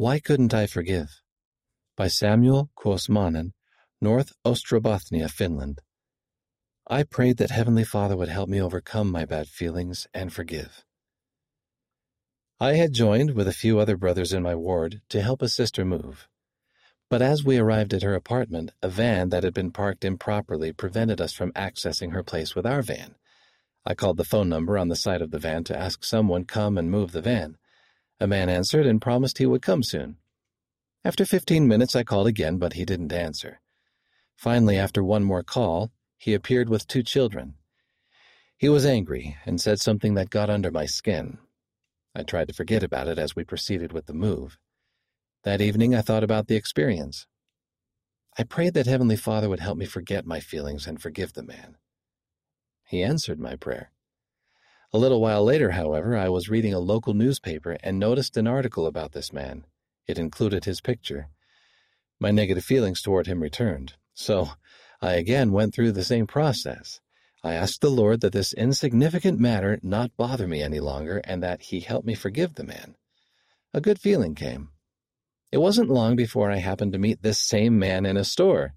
Why Couldn't I Forgive? by Samuel Kuosmanen, North Ostrobothnia, Finland. I prayed that Heavenly Father would help me overcome my bad feelings and forgive. I had joined with a few other brothers in my ward to help a sister move. But as we arrived at her apartment, a van that had been parked improperly prevented us from accessing her place with our van. I called the phone number on the side of the van to ask someone come and move the van. A man answered and promised he would come soon. After fifteen minutes, I called again, but he didn't answer. Finally, after one more call, he appeared with two children. He was angry and said something that got under my skin. I tried to forget about it as we proceeded with the move. That evening, I thought about the experience. I prayed that Heavenly Father would help me forget my feelings and forgive the man. He answered my prayer. A little while later, however, I was reading a local newspaper and noticed an article about this man. It included his picture. My negative feelings toward him returned, so I again went through the same process. I asked the Lord that this insignificant matter not bother me any longer and that He help me forgive the man. A good feeling came. It wasn't long before I happened to meet this same man in a store.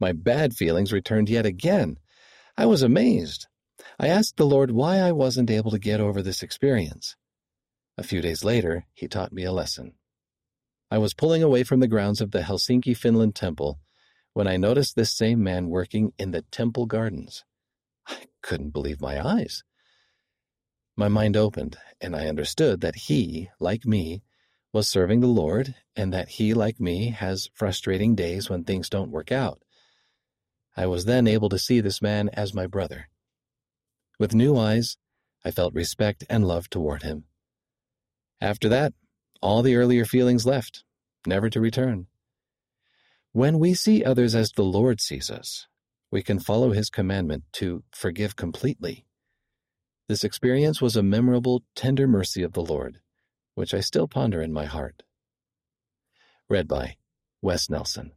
My bad feelings returned yet again. I was amazed. I asked the Lord why I wasn't able to get over this experience. A few days later, He taught me a lesson. I was pulling away from the grounds of the Helsinki, Finland temple when I noticed this same man working in the temple gardens. I couldn't believe my eyes. My mind opened, and I understood that he, like me, was serving the Lord, and that he, like me, has frustrating days when things don't work out. I was then able to see this man as my brother. With new eyes, I felt respect and love toward him. After that, all the earlier feelings left, never to return. When we see others as the Lord sees us, we can follow his commandment to forgive completely. This experience was a memorable, tender mercy of the Lord, which I still ponder in my heart. Read by Wes Nelson.